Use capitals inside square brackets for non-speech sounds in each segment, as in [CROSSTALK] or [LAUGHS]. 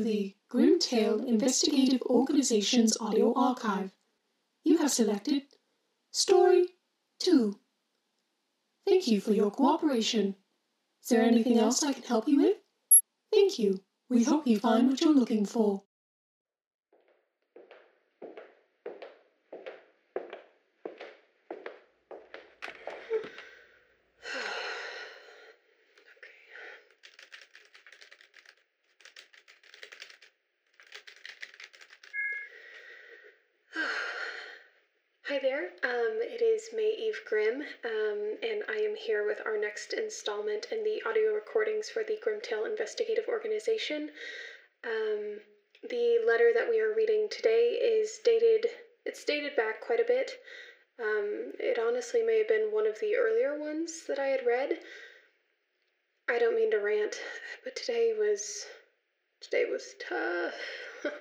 The GrimTale Investigative Organization's audio archive. You have selected Story 2. Thank you for your cooperation. Is there anything else I can help you with? Thank you. We hope you find what you're looking for. Hi there. Um, it is May Grimm, um, and I am here with our next installment in the audio recordings for the GrimTale Investigative Organization. Um, the letter that we are reading today is dated. It's dated back quite a bit. Um, it honestly may have been one of the earlier ones that I had read. I don't mean to rant, but today was today was tough. [LAUGHS]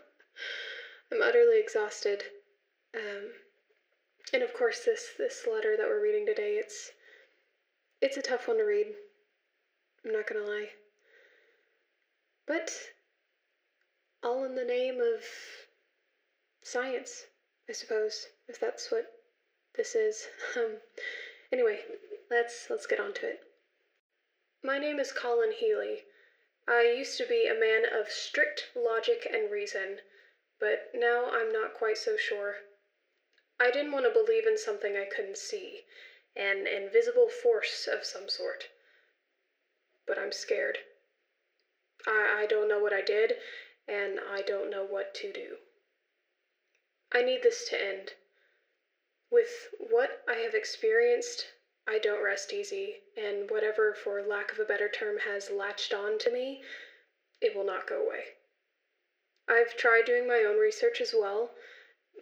I'm utterly exhausted. Um, and of course, this this letter that we're reading today, it's it's a tough one to read. I'm not gonna lie. But all in the name of science, I suppose, if that's what this is. [LAUGHS] Um, anyway, let's let's get on to it. My name is Colin Healy. I used to be a man of strict logic and reason, but now I'm not quite so sure. I didn't want to believe in something I couldn't see, an invisible force of some sort. But I'm scared. I, I don't know what I did, and I don't know what to do. I need this to end. With what I have experienced, I don't rest easy, and whatever, for lack of a better term, has latched on to me, it will not go away. I've tried doing my own research as well,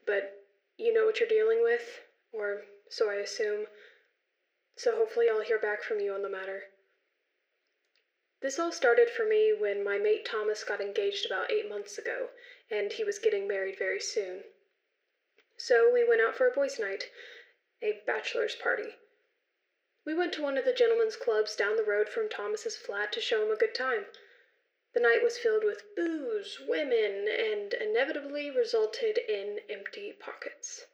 but you know what you're dealing with, or so I assume. So hopefully I'll hear back from you on the matter. This all started for me when my mate Thomas got engaged about eight months ago, and he was getting married very soon. So we went out for a boys' night, a bachelor's party. We went to one of the gentlemen's clubs down the road from Thomas's flat to show him a good time. The night was filled with booze, women, and inevitably resulted in empty pockets.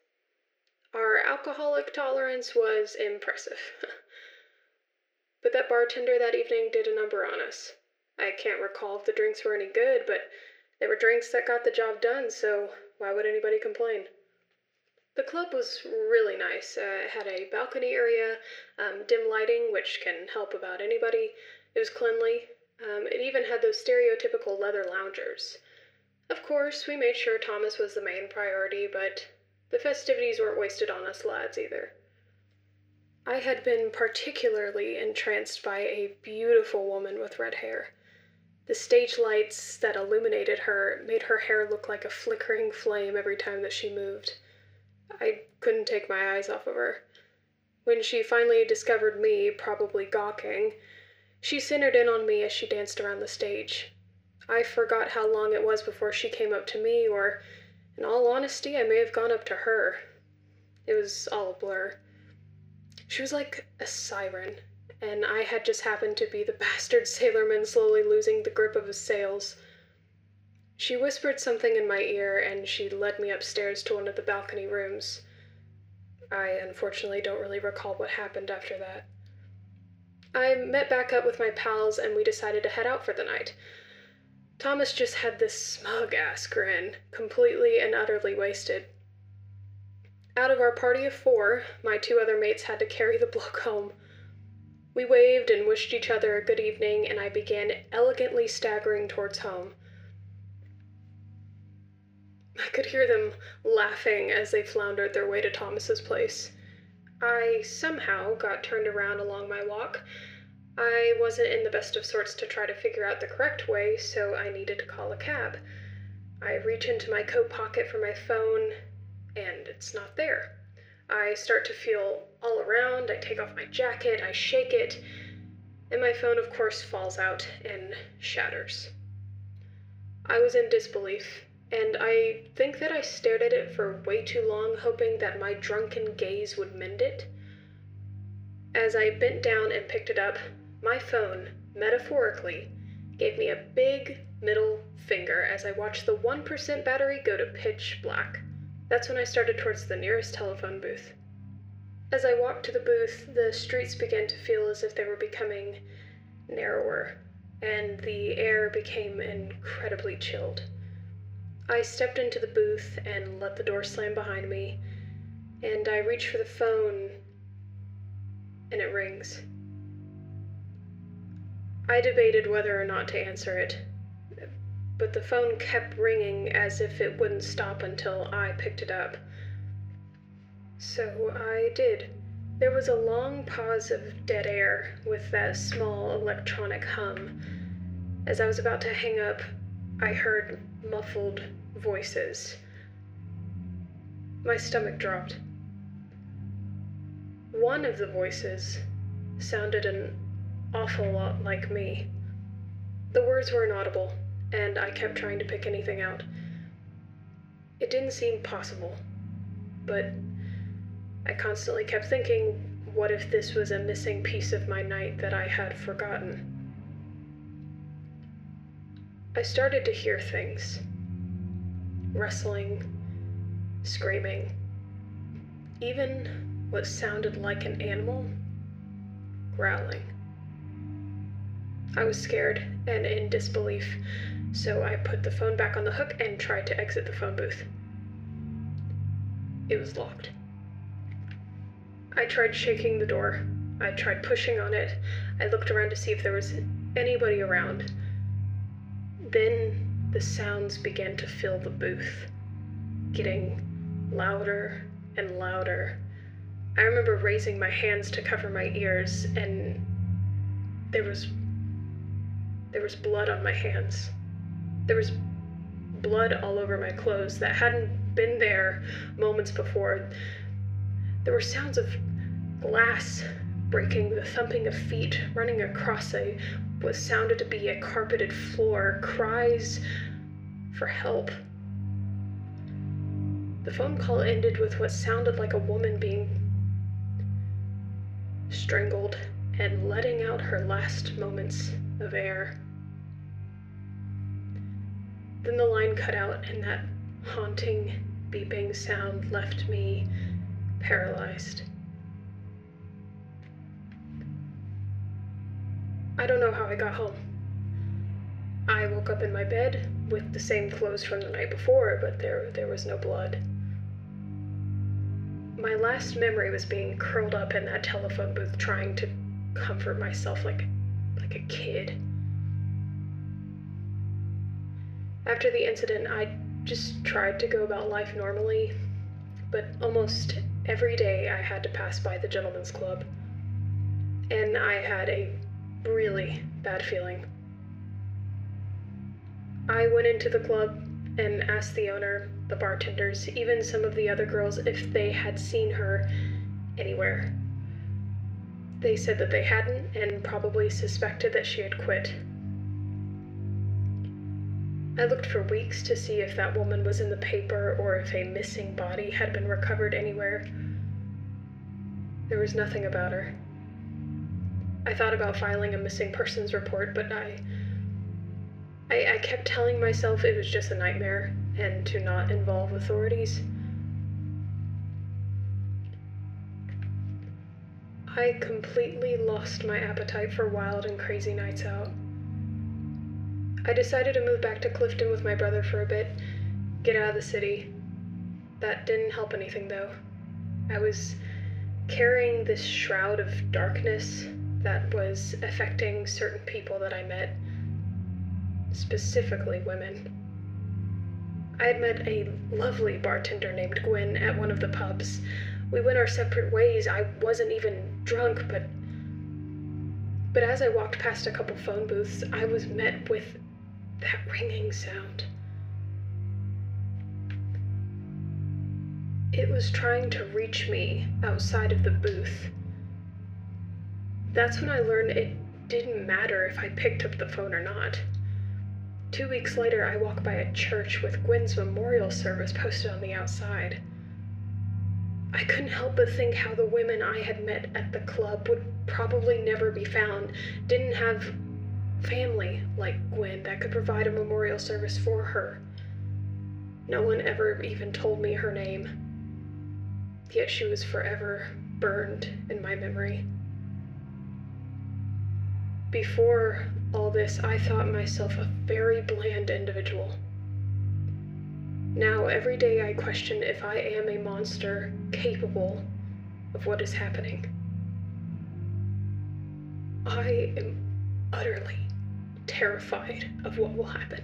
Our alcoholic tolerance was impressive. [LAUGHS] but that bartender that evening did a number on us. I can't recall if the drinks were any good, but they were drinks that got the job done, so why would anybody complain? The club was really nice. Uh, it had a balcony area, um, dim lighting, which can help about anybody. It was cleanly, um, it even had those stereotypical leather loungers. Of course, we made sure Thomas was the main priority, but the festivities weren't wasted on us lads either. I had been particularly entranced by a beautiful woman with red hair. The stage lights that illuminated her made her hair look like a flickering flame every time that she moved. I couldn't take my eyes off of her. When she finally discovered me, probably gawking, she centered in on me as she danced around the stage. I forgot how long it was before she came up to me, or, in all honesty, I may have gone up to her. It was all a blur. She was like a siren, and I had just happened to be the [LAUGHS] bastard sailorman slowly losing the grip of his sails. She whispered something in my ear, and she led me upstairs to one of the balcony rooms. I unfortunately don't really recall what happened after that. I met back up with my pals and we decided to head out for the night. Thomas just had this smug ass grin, completely and utterly wasted. Out of our party of four, my two other mates had to carry the bloke home. We waved and wished each other a good evening, and I began elegantly staggering towards home. I could hear them laughing as they floundered their way to Thomas's place. I somehow got turned around along my walk. I wasn't in the best of sorts to try to figure out the correct way, so I needed to call a cab. I reach into my coat pocket for my phone, and it's not there. I start to feel all around, I take off my jacket, I shake it, and my phone, of course, falls out and shatters. I was in disbelief and I think that I stared at it for way too long, hoping that my drunken gaze would mend it. As I bent down and picked it up, my phone, metaphorically, gave me a big middle finger as I watched the 1% battery go to pitch black. That's when I started towards the nearest telephone booth. As I walked to the booth, the streets began to feel as if they were becoming narrower, and the air became incredibly chilled. I stepped into the booth and let the door slam behind me, and I reach for the phone, and it rings. I debated whether or not to answer it, but the phone kept ringing as if it wouldn't stop until I picked it up. So I did. There was a long pause of dead air with that small electronic hum. As I was about to hang up, I heard muffled voices. My stomach dropped. One of the voices sounded an awful lot like me. The words were inaudible, and I kept trying to pick anything out. It didn't seem possible, but I constantly kept thinking what if this was a missing piece of my night that I had forgotten? I started to hear things rustling, screaming, even what sounded like an animal growling. I was scared and in disbelief, so I put the phone back on the hook and tried to exit the phone booth. It was locked. I tried shaking the door. I tried pushing on it. I looked around to see if there was anybody around. Then the sounds began to fill the booth, getting louder and louder. I remember raising my hands to cover my ears, and there was there was blood on my hands. There was blood all over my clothes that hadn't been there moments before. There were sounds of glass breaking, the thumping of feet running across a what sounded to be a carpeted floor, cries for help. The phone call ended with what sounded like a woman being strangled and letting out her last moments of air. Then the line cut out, and that haunting, beeping sound left me paralyzed. I don't know how I got home. I woke up in my bed with the same clothes from the night before, but there there was no blood. My last memory was being curled up in that telephone booth trying to comfort myself like like a kid. After the incident, I just tried to go about life normally, but almost every day I had to pass by the gentleman's club. And I had a really bad feeling. I went into the club and asked the owner, the bartenders, even some of the other girls if they had seen her anywhere. They said that they hadn't and probably suspected that she had quit. I looked for weeks to see if that woman was in the paper or if a missing body had been recovered anywhere. There was nothing about her. I thought about filing a missing persons report, but I, I, I kept telling myself it was just a nightmare and to not involve authorities. I completely lost my appetite for wild and crazy nights out. I decided to move back to Clifton with my brother for a bit, get out of the city. That didn't help anything though. I was carrying this shroud of darkness that was affecting certain people that I met, specifically women. I had met a lovely bartender named Gwen at one of the pubs. We went our separate ways. I wasn't even drunk, but but as I walked past a couple phone booths, I was met with that ringing sound. It was trying to reach me outside of the booth. That's when I learned it didn't matter if I picked up the phone or not. Two weeks later, I walk by a church with Gwen's memorial service posted on the outside. I couldn't help but think how the women I had met at the club would probably never be found, didn't have family like Gwen that could provide a memorial service for her. No one ever even told me her name. Yet she was forever burned in my memory. Before all this, I thought myself a very bland individual. Now, every day I question if I am a monster capable of what is happening. I am utterly terrified of what will happen.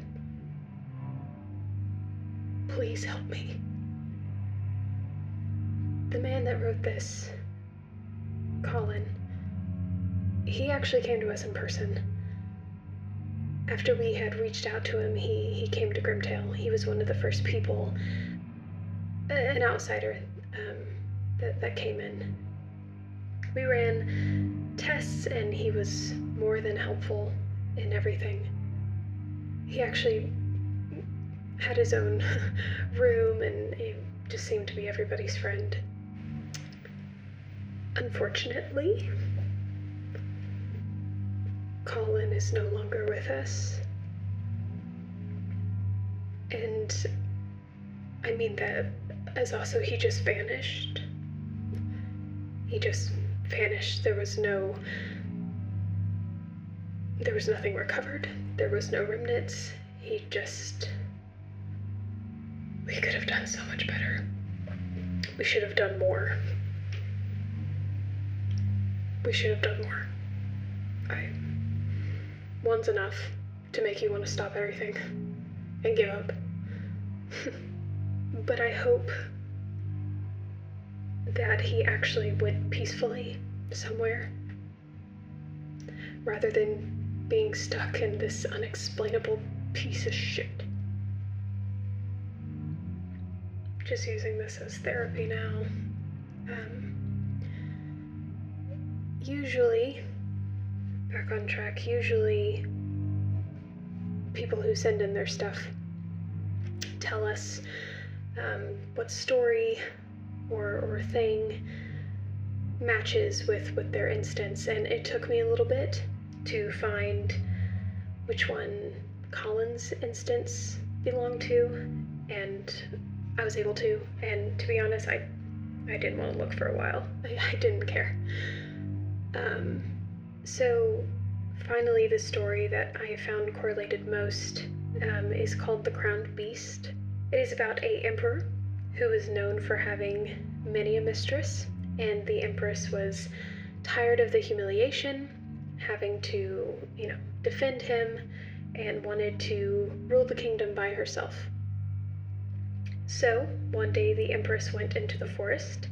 Please help me. The man that wrote this, Colin, he actually came to us in person. After we had reached out to him, he, he came to GrimTale. He was one of the first people, an outsider, um, that, that came in. We ran tests, and he was more than helpful in everything. He actually had his own [LAUGHS] room, and he just seemed to be everybody's friend. Unfortunately, Colin is no longer with us. And I mean that as also he just vanished. He just vanished. There was no. There was nothing recovered. There was no remnants. He just. We could have done so much better. We should have done more. We should have done more. I. One's enough to make you want to stop everything and give up. [LAUGHS] but I hope that he actually went peacefully somewhere rather than being stuck in this unexplainable piece of shit. Just using this as therapy now. Um, usually, back on track, usually people who send in their stuff tell us um, what story or, or thing matches with, with their instance, and it took me a little bit to find which one Colin's instance belonged to, and I was able to. And to be honest, I I didn't want to look for a while. I, I didn't care. Um, so finally, the story that I found correlated most um, is called The Crowned Beast. It is about a emperor who was known for having many a mistress, and the empress was tired of the humiliation, having to, you know, defend him, and wanted to rule the kingdom by herself. So, one day the empress went into the forest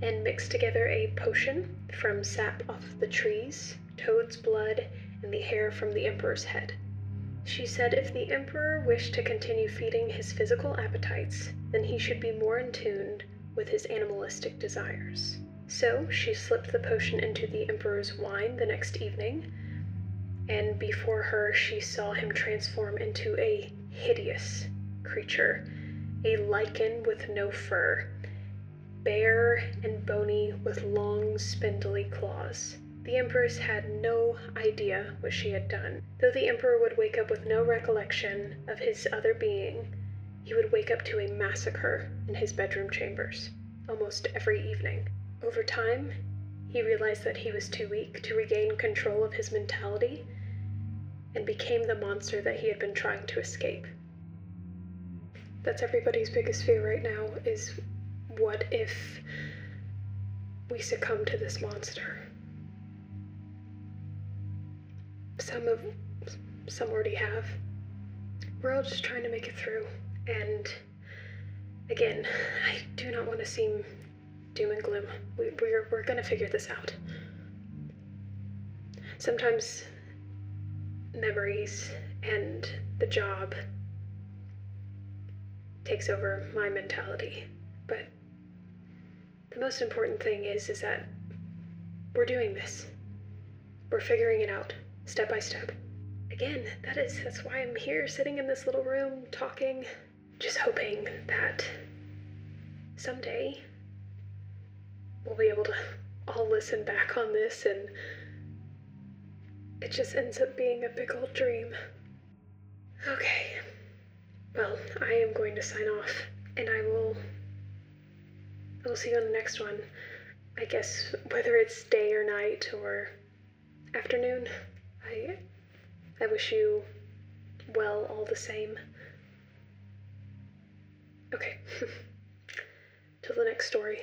and mixed together a potion from sap off the trees, toad's blood, and the hair from the emperor's head. She said if the emperor wished to continue feeding his physical appetites, then he should be more in tune with his animalistic desires. So she slipped the potion into the emperor's wine the next evening, and before her she saw him transform into a hideous creature, a lycan with no fur, bare and bony with long, spindly claws. The Empress had no idea what she had done. Though the Emperor would wake up with no recollection of his other being, he would wake up to a massacre in his bedroom chambers almost every evening. Over time, he realized that he was too weak to regain control of his mentality and became the monster that he had been trying to escape. That's everybody's biggest fear right now is what if we succumb to this monster? Some of some already have. We're all just trying to make it through. And again, I do not want to seem doom and gloom. We, we're we're gonna figure this out. Sometimes memories and the job takes over my mentality, but the most important thing is is that we're doing this. We're figuring it out step by step. Again, that is that's why I'm here sitting in this little room talking, just hoping that someday we'll be able to all listen back on this and it just ends up being a big old dream. Okay. Well, I am going to sign off, and I will. I will see you on the next one. I guess whether it's day or night or afternoon, I I wish you well all the same. Okay. [LAUGHS] Till the next story.